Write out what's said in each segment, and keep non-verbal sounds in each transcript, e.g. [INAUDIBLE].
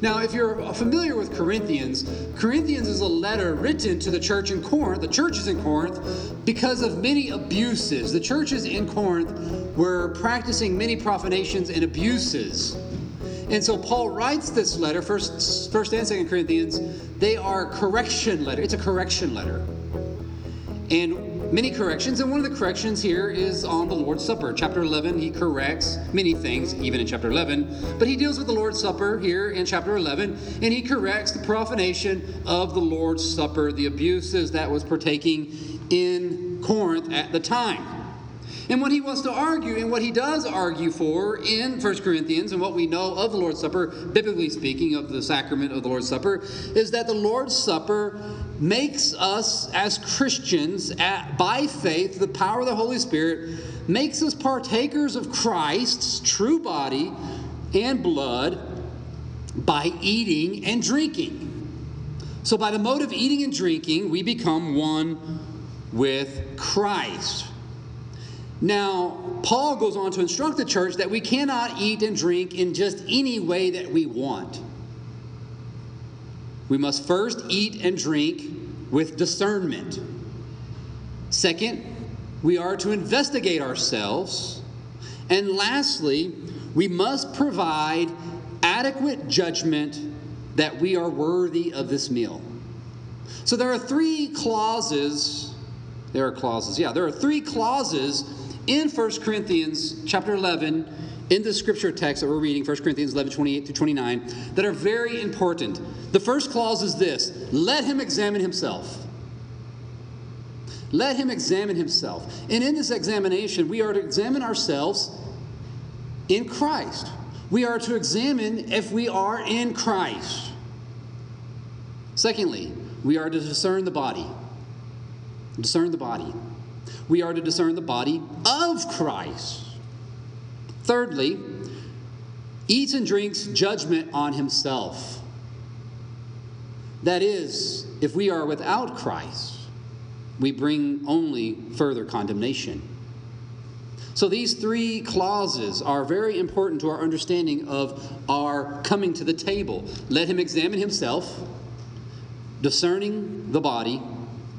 Now, if you're familiar with Corinthians, Corinthians is a letter written to the church in Corinth, the churches in Corinth, because of many abuses. The churches in Corinth were practicing many profanations and abuses. And so Paul writes this letter, first, first and second Corinthians, they are correction letter. It's a correction letter. And many corrections, and one of the corrections here is on the Lord's Supper. Chapter 11, he corrects many things, even in chapter 11, but he deals with the Lord's Supper here in chapter 11, and he corrects the profanation of the Lord's Supper, the abuses that was partaking in Corinth at the time. And what he wants to argue, and what he does argue for in 1 Corinthians, and what we know of the Lord's Supper, biblically speaking, of the sacrament of the Lord's Supper, is that the Lord's Supper makes us as Christians, at, by faith, the power of the Holy Spirit, makes us partakers of Christ's true body and blood by eating and drinking. So, by the mode of eating and drinking, we become one with Christ. Now, Paul goes on to instruct the church that we cannot eat and drink in just any way that we want. We must first eat and drink with discernment. Second, we are to investigate ourselves. And lastly, we must provide adequate judgment that we are worthy of this meal. So there are three clauses. There are clauses. Yeah, there are three clauses in 1 Corinthians chapter 11, in the scripture text that we're reading, 1 Corinthians 11, 28 to 29, that are very important. The first clause is this let him examine himself. Let him examine himself. And in this examination, we are to examine ourselves in Christ. We are to examine if we are in Christ. Secondly, we are to discern the body. Discern the body we are to discern the body of Christ. Thirdly, eats and drinks judgment on himself. That is, if we are without Christ, we bring only further condemnation. So these three clauses are very important to our understanding of our coming to the table. Let him examine himself, discerning the body,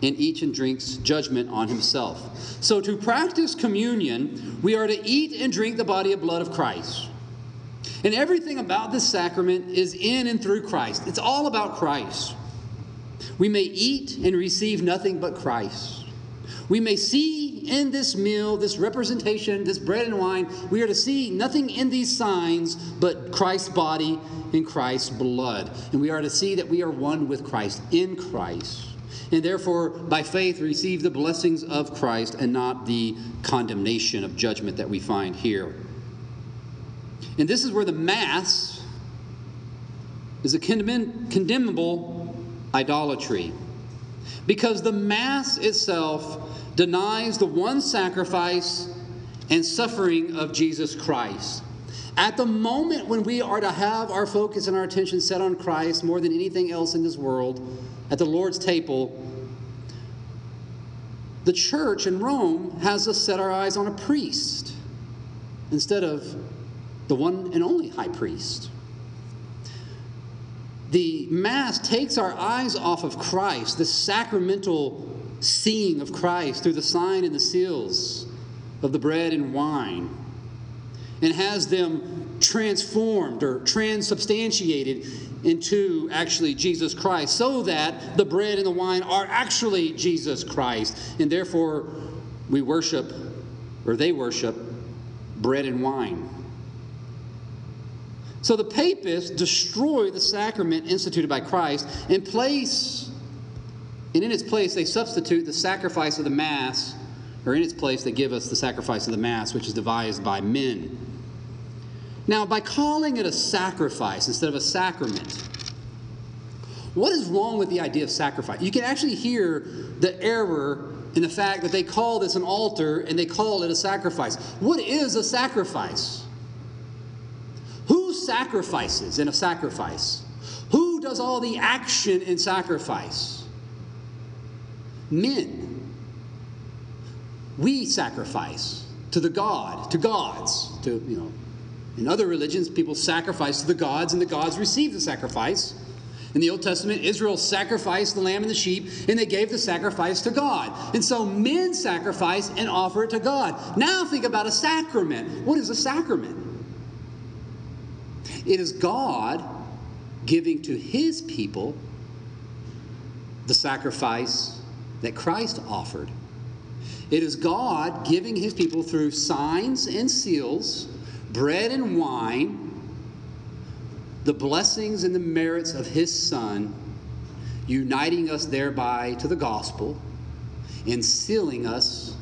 and each and drinks judgment on himself. So, to practice communion, we are to eat and drink the body and blood of Christ. And everything about this sacrament is in and through Christ. It's all about Christ. We may eat and receive nothing but Christ. We may see in this meal, this representation, this bread and wine, we are to see nothing in these signs but Christ's body and Christ's blood. And we are to see that we are one with Christ, in Christ and therefore, by faith, receive the blessings of Christ and not the condemnation of judgment that we find here. And this is where the Mass is a condemnable idolatry. Because the Mass itself denies the one sacrifice and suffering of Jesus Christ. At the moment when we are to have our focus and our attention set on Christ more than anything else in this world, at the Lord's table, the church in Rome has us set our eyes on a priest instead of the one and only high priest. The Mass takes our eyes off of Christ, the sacramental seeing of Christ through the sign and the seals of the bread and wine, and has them transformed or transubstantiated into actually Jesus Christ, so that the bread and the wine are actually Jesus Christ. And therefore, we worship, or they worship, bread and wine. So the papists destroy the sacrament instituted by Christ and place, and in its place, they substitute the sacrifice of the Mass, or in its place, they give us the sacrifice of the Mass, which is devised by men. Now, by calling it a sacrifice instead of a sacrament, what is wrong with the idea of sacrifice? You can actually hear the error in the fact that they call this an altar and they call it a sacrifice. What is a sacrifice? Who sacrifices in a sacrifice? Who does all the action in sacrifice? Men. We sacrifice to the God, to gods, to, you know, In other religions, people sacrifice to the gods, and the gods receive the sacrifice. In the Old Testament, Israel sacrificed the lamb and the sheep, and they gave the sacrifice to God. And so men sacrifice and offer it to God. Now think about a sacrament. What is a sacrament? It is God giving to his people the sacrifice that Christ offered. It is God giving his people through signs and seals, bread and wine, the blessings and the merits of his Son, uniting us thereby to the gospel and sealing us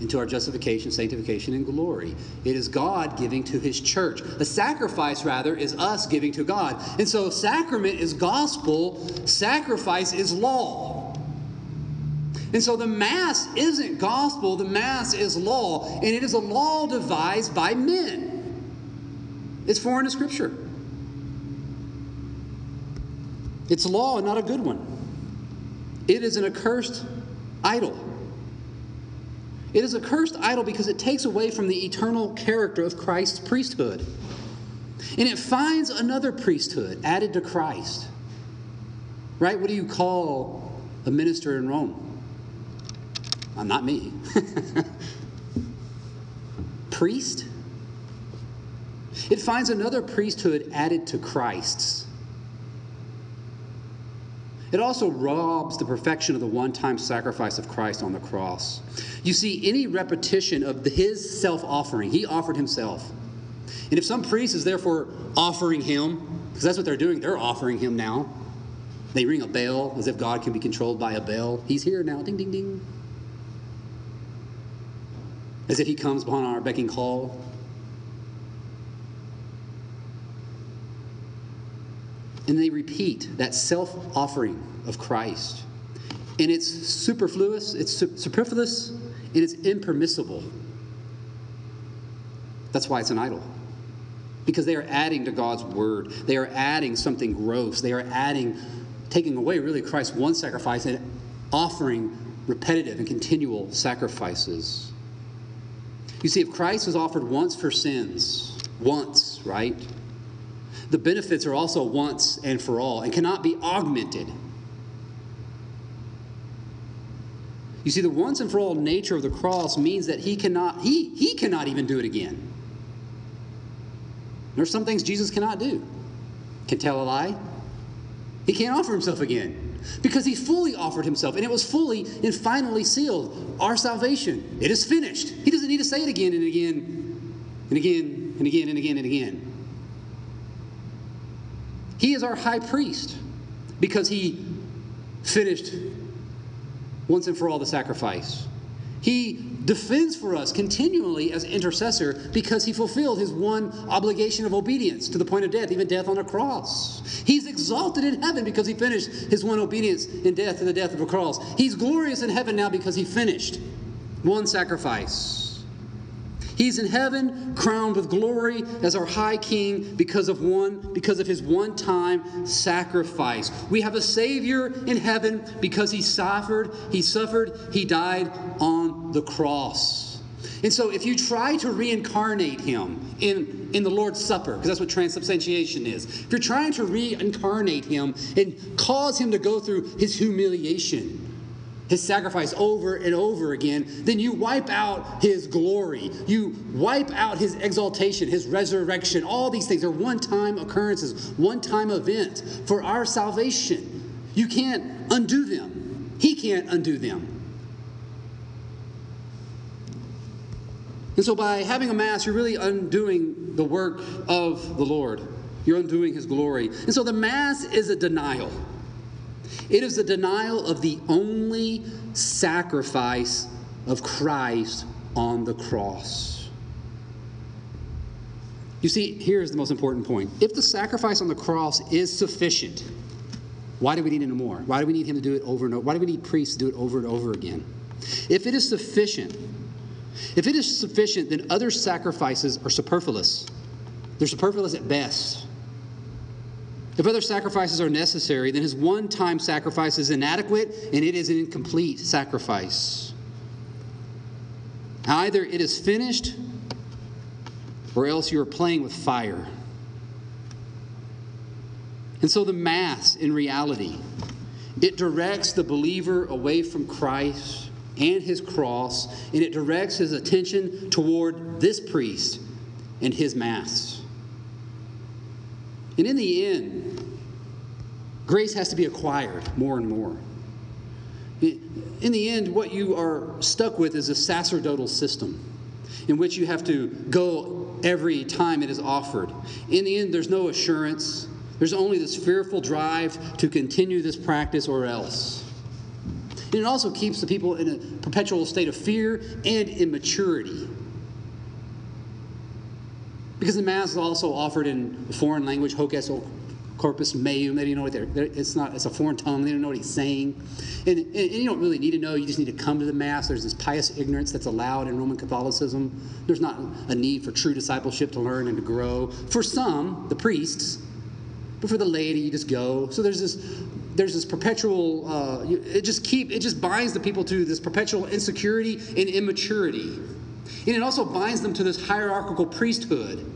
into our justification, sanctification, and glory. It is God giving to his church. The sacrifice, rather, is us giving to God. And so, sacrament is gospel, sacrifice is law. And so, the Mass isn't gospel, the Mass is law, and it is a law devised by men. It's foreign to Scripture. It's law and not a good one. It is an accursed idol. It is a cursed idol because it takes away from the eternal character of Christ's priesthood. And it finds another priesthood added to Christ. Right? What do you call a minister in Rome? Uh, not me. [LAUGHS] Priest? It finds another priesthood added to Christ's. It also robs the perfection of the one time sacrifice of Christ on the cross. You see, any repetition of his self offering, he offered himself. And if some priest is therefore offering him, because that's what they're doing, they're offering him now. They ring a bell as if God can be controlled by a bell. He's here now, ding, ding, ding. As if he comes upon our becking call. And they repeat that self offering of Christ. And it's superfluous, it's superfluous, and it's impermissible. That's why it's an idol. Because they are adding to God's word. They are adding something gross. They are adding, taking away really Christ's one sacrifice and offering repetitive and continual sacrifices. You see, if Christ was offered once for sins, once, right? the benefits are also once and for all and cannot be augmented. You see, the once and for all nature of the cross means that he cannot, he, he cannot even do it again. There's some things Jesus cannot do. Can tell a lie. He can't offer himself again because he fully offered himself and it was fully and finally sealed. Our salvation. It is finished. He doesn't need to say it again and again and again and again and again and again. He is our high priest because he finished once and for all the sacrifice. He defends for us continually as intercessor because he fulfilled his one obligation of obedience to the point of death, even death on a cross. He's exalted in heaven because he finished his one obedience in death to the death of a cross. He's glorious in heaven now because he finished one sacrifice. He's in heaven, crowned with glory as our high king because of one because of his one-time sacrifice. We have a savior in heaven because he suffered, he suffered, he died on the cross. And so if you try to reincarnate him in, in the Lord's Supper, because that's what transubstantiation is, if you're trying to reincarnate him and cause him to go through his humiliation, his sacrifice over and over again, then you wipe out his glory. You wipe out his exaltation, his resurrection. All these things are one time occurrences, one time events for our salvation. You can't undo them, he can't undo them. And so, by having a Mass, you're really undoing the work of the Lord. You're undoing his glory. And so, the Mass is a denial. It is a denial of the only sacrifice of Christ on the cross. You see, here's the most important point. If the sacrifice on the cross is sufficient, why do we need any more? Why do we need him to do it over and over? Why do we need priests to do it over and over again? If it is sufficient, if it is sufficient, then other sacrifices are superfluous. They're superfluous at best. If other sacrifices are necessary, then his one time sacrifice is inadequate and it is an incomplete sacrifice. Either it is finished or else you are playing with fire. And so the Mass, in reality, it directs the believer away from Christ and his cross, and it directs his attention toward this priest and his Mass. And in the end, grace has to be acquired more and more. In the end, what you are stuck with is a sacerdotal system in which you have to go every time it is offered. In the end, there's no assurance, there's only this fearful drive to continue this practice or else. And it also keeps the people in a perpetual state of fear and immaturity. Because the Mass is also offered in foreign language, hocus corpus meum. They don't know what they're, they're, it's not, it's a foreign tongue. They don't know what he's saying. And, and, and, you don't really need to know. You just need to come to the Mass. There's this pious ignorance that's allowed in Roman Catholicism. There's not a need for true discipleship to learn and to grow. For some, the priests, but for the laity, you just go. So there's this, there's this perpetual. Uh, it just keep, it just binds the people to this perpetual insecurity and immaturity, and it also binds them to this hierarchical priesthood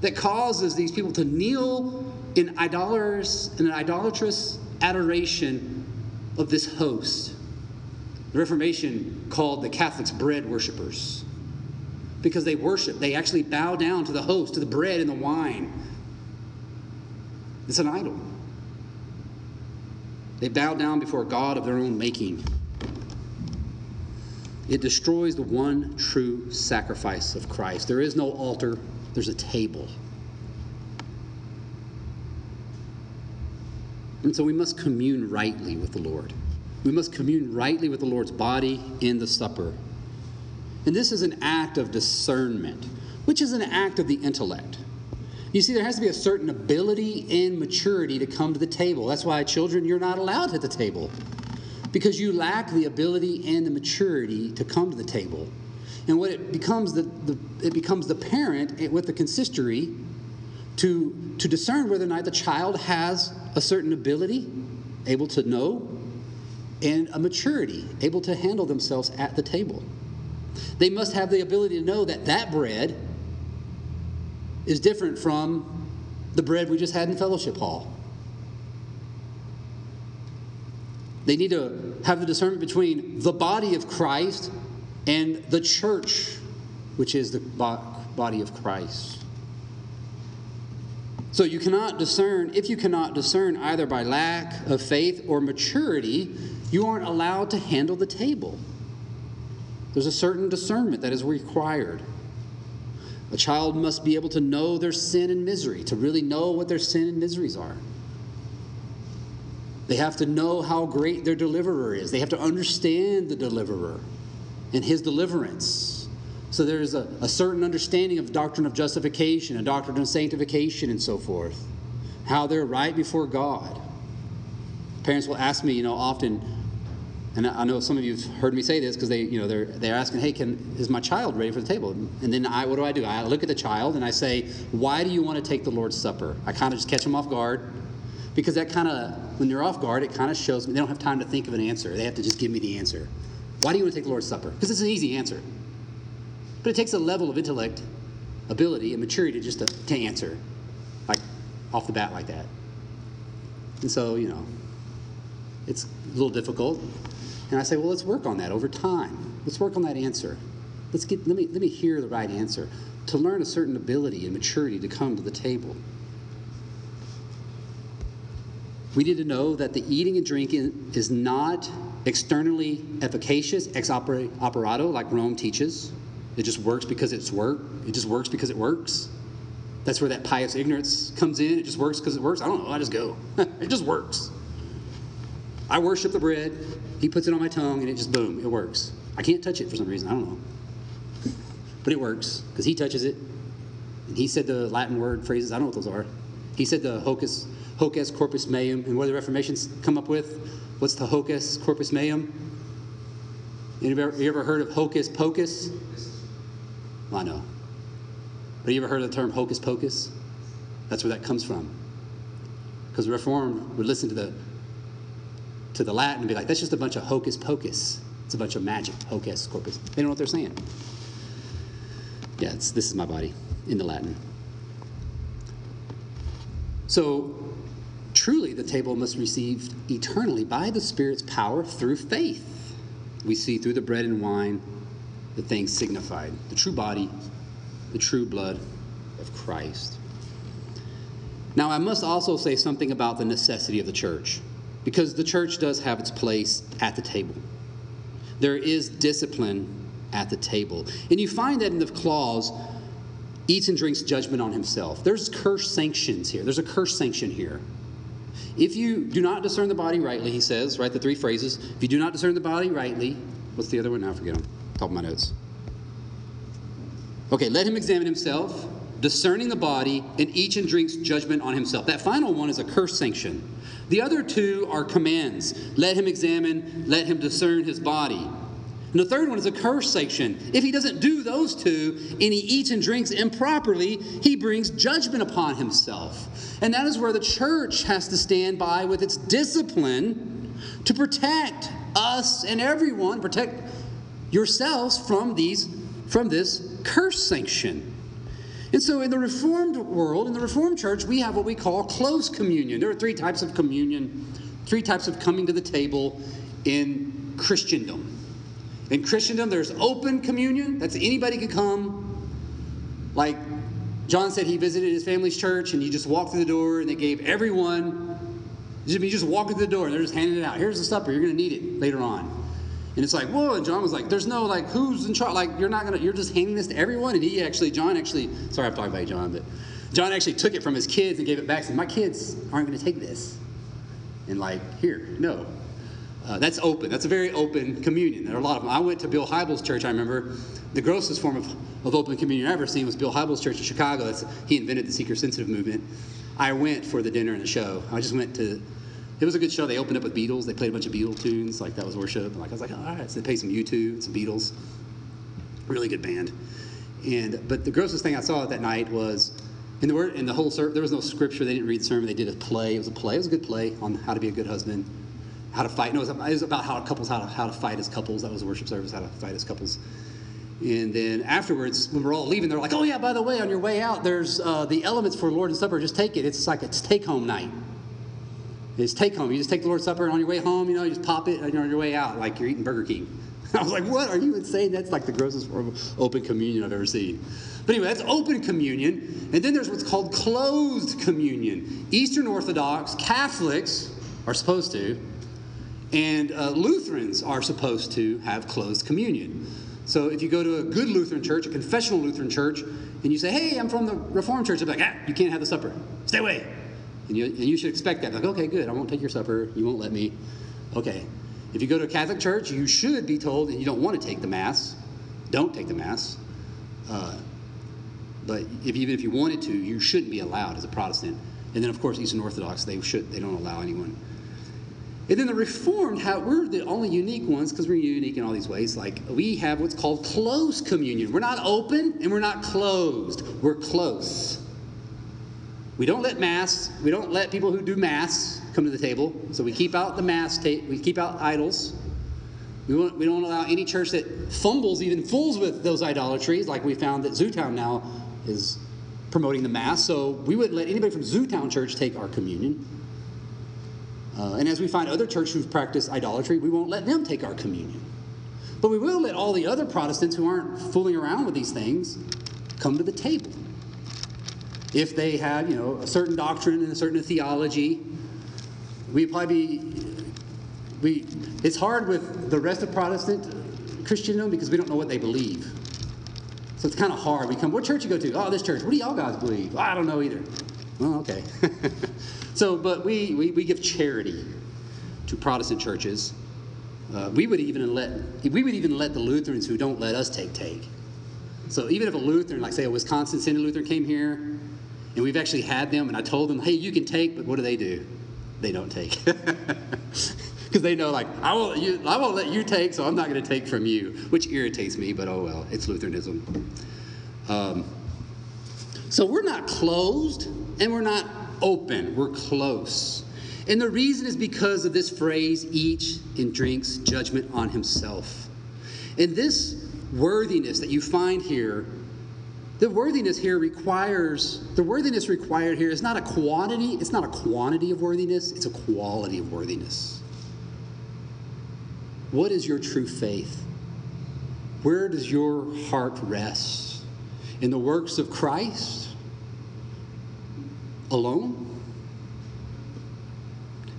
that causes these people to kneel in idolaters in an idolatrous adoration of this host. The Reformation called the Catholics bread worshippers because they worship, they actually bow down to the host, to the bread and the wine. It's an idol. They bow down before a God of their own making. It destroys the one true sacrifice of Christ. There is no altar, there's a table. And so we must commune rightly with the Lord. We must commune rightly with the Lord's body in the supper. And this is an act of discernment, which is an act of the intellect. You see, there has to be a certain ability and maturity to come to the table. That's why, children, you're not allowed at the table because you lack the ability and the maturity to come to the table. And what it becomes the, the it becomes the parent eh, with the consistory to to discern whether or not the child has a certain ability, able to know, and a maturity, able to handle themselves at the table. They must have the ability to know that that bread is different from the bread we just had in fellowship hall. They need to have the discernment between the body of Christ and the church, which is the body of Christ. So you cannot discern, if you cannot discern either by lack of faith or maturity, you aren't allowed to handle the table. There's a certain discernment that is required. A child must be able to know their sin and misery, to really know what their sin and miseries are. They have to know how great their deliverer is. They have to understand the deliverer and his deliverance. So there's a, a certain understanding of doctrine of justification, a doctrine of sanctification, and so forth. How they're right before God. Parents will ask me, you know, often, and I know some of you have heard me say this because they, you know, they're they're asking, hey, can is my child ready for the table? And then I, what do I do? I look at the child and I say, why do you want to take the Lord's Supper? I kind of just catch them off guard because that kind of, when they're off guard, it kind of shows me they don't have time to think of an answer. They have to just give me the answer. Why do you want to take the Lord's Supper? Because it's an easy answer. But it takes a level of intellect, ability, and maturity to just to, to answer, like off the bat like that. And so, you know, it's a little difficult. And I say, well, let's work on that over time. Let's work on that answer. Let's get let me let me hear the right answer. To learn a certain ability and maturity to come to the table. We need to know that the eating and drinking is not externally efficacious, ex operato, like Rome teaches. It just works because it's work. It just works because it works. That's where that pious ignorance comes in. It just works because it works. I don't know. I just go. [LAUGHS] it just works. I worship the bread. He puts it on my tongue, and it just boom, it works. I can't touch it for some reason. I don't know. But it works because he touches it. And he said the Latin word phrases. I don't know what those are. He said the hocus, hocus corpus meum, and what the Reformations come up with What's the hocus corpus meum? You ever, you ever heard of hocus pocus? I know. But you ever heard of the term hocus pocus? That's where that comes from. Because the Reformed would listen to the to the Latin and be like, that's just a bunch of hocus pocus. It's a bunch of magic, hocus corpus. They don't know what they're saying. Yeah, this is my body in the Latin. So, truly, the table must receive eternally by the Spirit's power through faith. We see through the bread and wine the things signified the true body, the true blood of Christ. Now, I must also say something about the necessity of the church, because the church does have its place at the table. There is discipline at the table. And you find that in the clause, eats and drinks judgment on himself. There's curse sanctions here. There's a curse sanction here. If you do not discern the body rightly, he says, right, the three phrases. If you do not discern the body rightly, what's the other one? Now forget them. Top of my notes. Okay, let him examine himself, discerning the body, and each and drinks judgment on himself. That final one is a curse sanction. The other two are commands. Let him examine, let him discern his body. And the third one is a curse sanction. If he doesn't do those two and he eats and drinks improperly, he brings judgment upon himself. And that is where the church has to stand by with its discipline to protect us and everyone, protect yourselves from these from this curse sanction. And so in the reformed world, in the reformed church, we have what we call close communion. There are three types of communion, three types of coming to the table in Christendom. In Christendom, there's open communion. That's anybody can come. Like John said, he visited his family's church, and you just walk through the door, and they gave everyone. You just walk through the door, and they're just handing it out. Here's the supper. You're going to need it later on. And it's like, whoa, and John was like, there's no like who's in charge? Like, you're not gonna, you're just handing this to everyone. And he actually, John actually, sorry I'm talking about John, but John actually took it from his kids and gave it back. Said, my kids aren't gonna take this. And like, here, no. Uh, that's open. That's a very open communion. There are a lot of them. I went to Bill Hybels' church. I remember the grossest form of, of open communion I've ever seen was Bill Hybels' church in Chicago. That's, he invented the seeker sensitive movement. I went for the dinner and the show. I just went to. It was a good show. They opened up with Beatles. They played a bunch of Beatles tunes. Like that was worship. And like I was like, all right. So they played some U2, some Beatles. Really good band. And but the grossest thing I saw that night was in the word in the whole service. There was no scripture. They didn't read the sermon. They did a play. It was a play. It was a good play on how to be a good husband how to fight. No, it was, about how couples, how to, how to fight as couples. That was a worship service, how to fight as couples. And then afterwards, when we're all leaving, they're like, oh, yeah, by the way, on your way out, there's uh, the elements for Lord's Supper. Just take it. It's like it's take home night. It's take home. You just take the Lord's Supper, and on your way home, you know, you just pop it, and you're on your way out, like you're eating Burger King. [LAUGHS] I was like, what? Are you insane? That's like the grossest form of open communion I've ever seen. But anyway, that's open communion. And then there's what's called closed communion. Eastern Orthodox, Catholics are supposed to, and uh, Lutherans are supposed to have closed communion. So if you go to a good Lutheran church, a confessional Lutheran church, and you say, hey, I'm from the Reformed church, they're like, ah, you can't have the supper. Stay away. And you, and you should expect that. Like, okay, good. I won't take your supper. You won't let me. Okay. If you go to a Catholic church, you should be told that you don't want to take the Mass. Don't take the Mass. Uh, but if, even if you wanted to, you shouldn't be allowed as a Protestant. And then, of course, Eastern Orthodox, they should they don't allow anyone and then the Reformed, how we're the only unique ones because we're unique in all these ways. Like we have what's called close communion. We're not open and we're not closed. We're close. We don't let mass. We don't let people who do mass come to the table. So we keep out the mass. Ta- we keep out idols. We, we don't allow any church that fumbles, even fools with those idolatries. Like we found that Zootown now is promoting the mass. So we wouldn't let anybody from Zootown Church take our communion. Uh, and as we find other churches who practice idolatry, we won't let them take our communion. But we will let all the other Protestants who aren't fooling around with these things come to the table. If they have, you know, a certain doctrine and a certain theology, we probably be, we, it's hard with the rest of Protestant Christendom because we don't know what they believe. So it's kind of hard. We come, what church you go to? Oh, this church. What do y'all guys believe? I don't know either. Well, okay. [LAUGHS] So, but we, we, we give charity to Protestant churches. Uh, we would even let we would even let the Lutherans who don't let us take take. So even if a Lutheran, like say a Wisconsin Synod Lutheran, came here, and we've actually had them, and I told them, hey, you can take, but what do they do? They don't take. [LAUGHS] Because they know, like, I won't, you, I won't let you take, so I'm not going to take from you, which irritates me, but oh well, it's Lutheranism. Um, so we're not closed, and we're not open, we're close. And the reason is because of this phrase each and drinks judgment on himself. And this worthiness that you find here The worthiness here requires, the worthiness required here is not a quantity, it's not a quantity of worthiness, it's a quality of worthiness. What is your true faith? Where does your heart rest? In the works of Christ alone?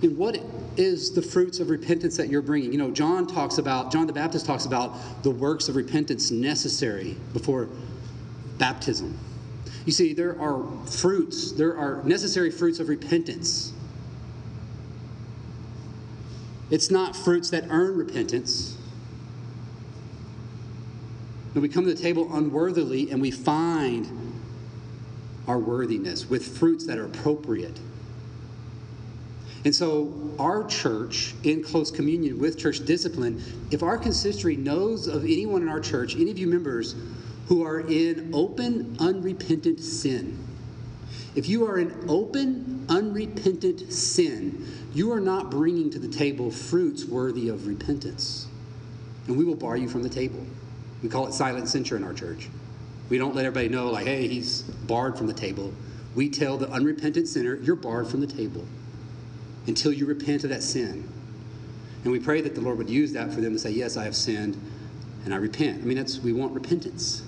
And what is the fruits of repentance that you're bringing? You know, John talks about, John the Baptist talks about the works of repentance necessary before baptism. You see, there are fruits, there are necessary fruits of repentance. It's not fruits that earn repentance. When we come to the table unworthily and we find our worthiness with fruits that are appropriate. And so, our church, in close communion with church discipline, if our consistory knows of anyone in our church, any of you members who are in open, unrepentant sin, if you are in open, unrepentant sin, you are not bringing to the table fruits worthy of repentance. And we will bar you from the table. We call it silent censure in our church. We don't let everybody know, like, hey, he's barred from the table. We tell the unrepentant sinner, you're barred from the table until you repent of that sin. And we pray that the Lord would use that for them to say, yes, I have sinned and I repent. I mean, that's, we want repentance.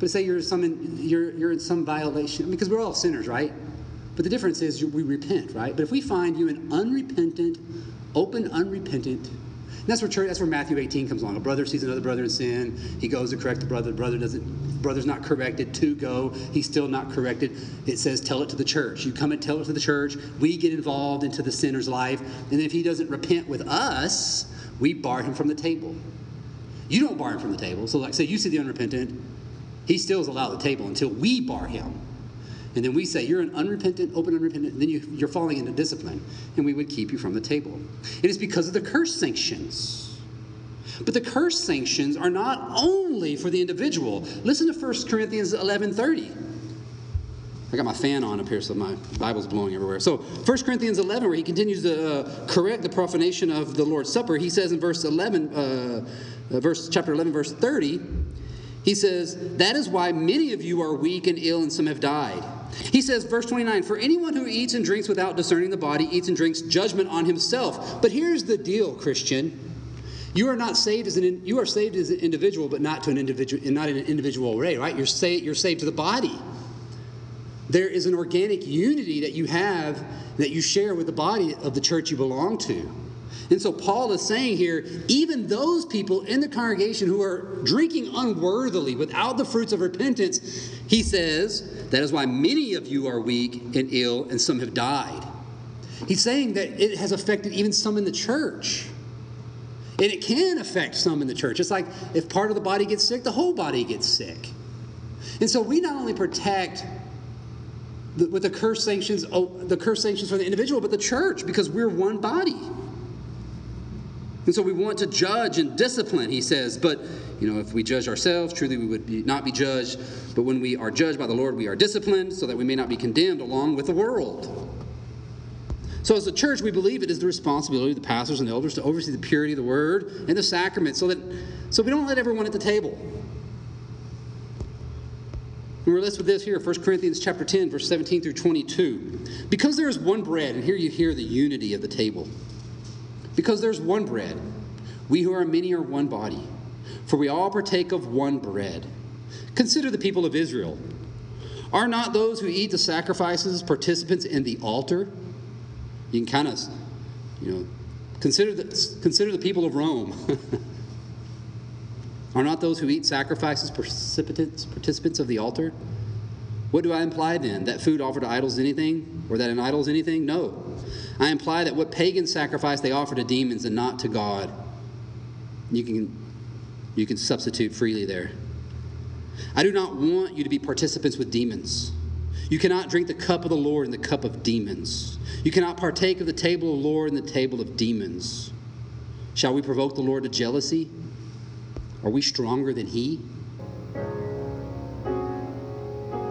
But say you're, some in, you're, you're in some violation, because we're all sinners, right? But the difference is we repent, right? But if we find you an unrepentant, open, unrepentant, that's where church, that's where Matthew 18 comes along. A brother sees another brother in sin. He goes to correct the brother. The brother doesn't. Brother's not corrected. To go, he's still not corrected. It says, tell it to the church. You come and tell it to the church. We get involved into the sinner's life, and if he doesn't repent with us, we bar him from the table. You don't bar him from the table. So, like, say you see the unrepentant, he still is allowed the table until we bar him. And then we say, You're an unrepentant, open unrepentant, and then you, you're falling into discipline, and we would keep you from the table. It is because of the curse sanctions. But the curse sanctions are not only for the individual. Listen to 1 Corinthians 11:30. I got my fan on up here, so my Bible's blowing everywhere. So 1 Corinthians 11, where he continues to uh, correct the profanation of the Lord's Supper, he says in verse 11, uh, uh, verse chapter 11, verse 30, he says, That is why many of you are weak and ill, and some have died. He says, verse 29, For anyone who eats and drinks without discerning the body eats and drinks judgment on himself. But here's the deal, Christian. You are not saved as an you are saved as an individual, but not to an individual, not in an individual way, right? You're saved, you're saved to the body. There is an organic unity that you have that you share with the body of the church you belong to. And so Paul is saying here, even those people in the congregation who are drinking unworthily without the fruits of repentance, he says, that is why many of you are weak and ill, and some have died. He's saying that it has affected even some in the church. And it can affect some in the church. It's like if part of the body gets sick, the whole body gets sick. And so we not only protect the, with the curse sanctions, oh, the curse sanctions for the individual, but the church, because we're one body. And so we want to judge and discipline, he says. But, you know, if we judge ourselves, truly we would be, not be judged. But when we are judged by the Lord, we are disciplined so that we may not be condemned along with the world. So, as a church, we believe it is the responsibility of the pastors and the elders to oversee the purity of the word and the sacrament so that so we don't let everyone at the table. And we're listed with this here, 1 Corinthians chapter 10, verse 17 through 22. Because there is one bread, and here you hear the unity of the table. Because there's one bread. We who are many are one body, for we all partake of one bread. Consider the people of Israel. Are not those who eat the sacrifices participants in the altar? You can kind of, you know, consider the, consider the people of Rome. [LAUGHS] Are not those who eat sacrifices participants, participants of the altar? What do I imply then? That food offered to idols is anything? Or that an idol is anything? No. I imply that what pagan sacrifice they offer to demons and not to God. You can, you can substitute freely there. I do not want you to be participants with demons. You cannot drink the cup of the Lord and the cup of demons. You cannot partake of the table of the Lord and the table of demons. Shall we provoke the Lord to jealousy? Are we stronger than He?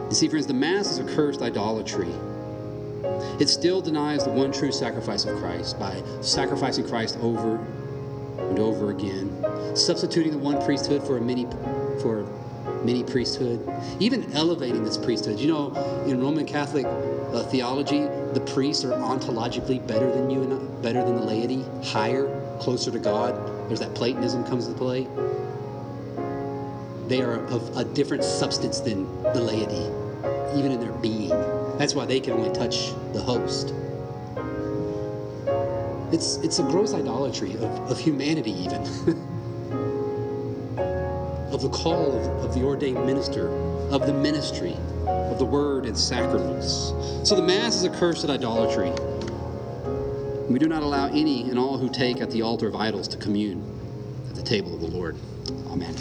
You see, friends, the Mass is a cursed idolatry. It still denies the one true sacrifice of Christ by sacrificing Christ over and over again, substituting the one priesthood for a many for mini priesthood, even elevating this priesthood. You know, in Roman Catholic uh, theology, the priests are ontologically better than you and better than the laity, higher, closer to God. There's that Platonism comes into play. They are of a different substance than the laity, even in their being. That's why they can only touch the host. It's, it's a gross idolatry of, of humanity, even. [LAUGHS] of the call of, of the ordained minister, of the ministry, of the word and sacraments. So the Mass is a cursed idolatry. We do not allow any and all who take at the altar of idols to commune at the table of the Lord. Amen.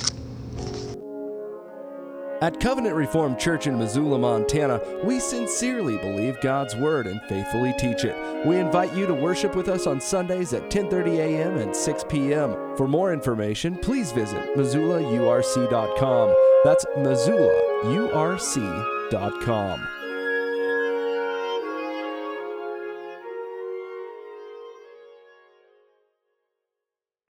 At Covenant Reformed Church in Missoula, Montana, we sincerely believe God's Word and faithfully teach it. We invite you to worship with us on Sundays at 10:30 a.m. and 6 p.m. For more information, please visit MissoulaURC.com. That's MissoulaURC.com.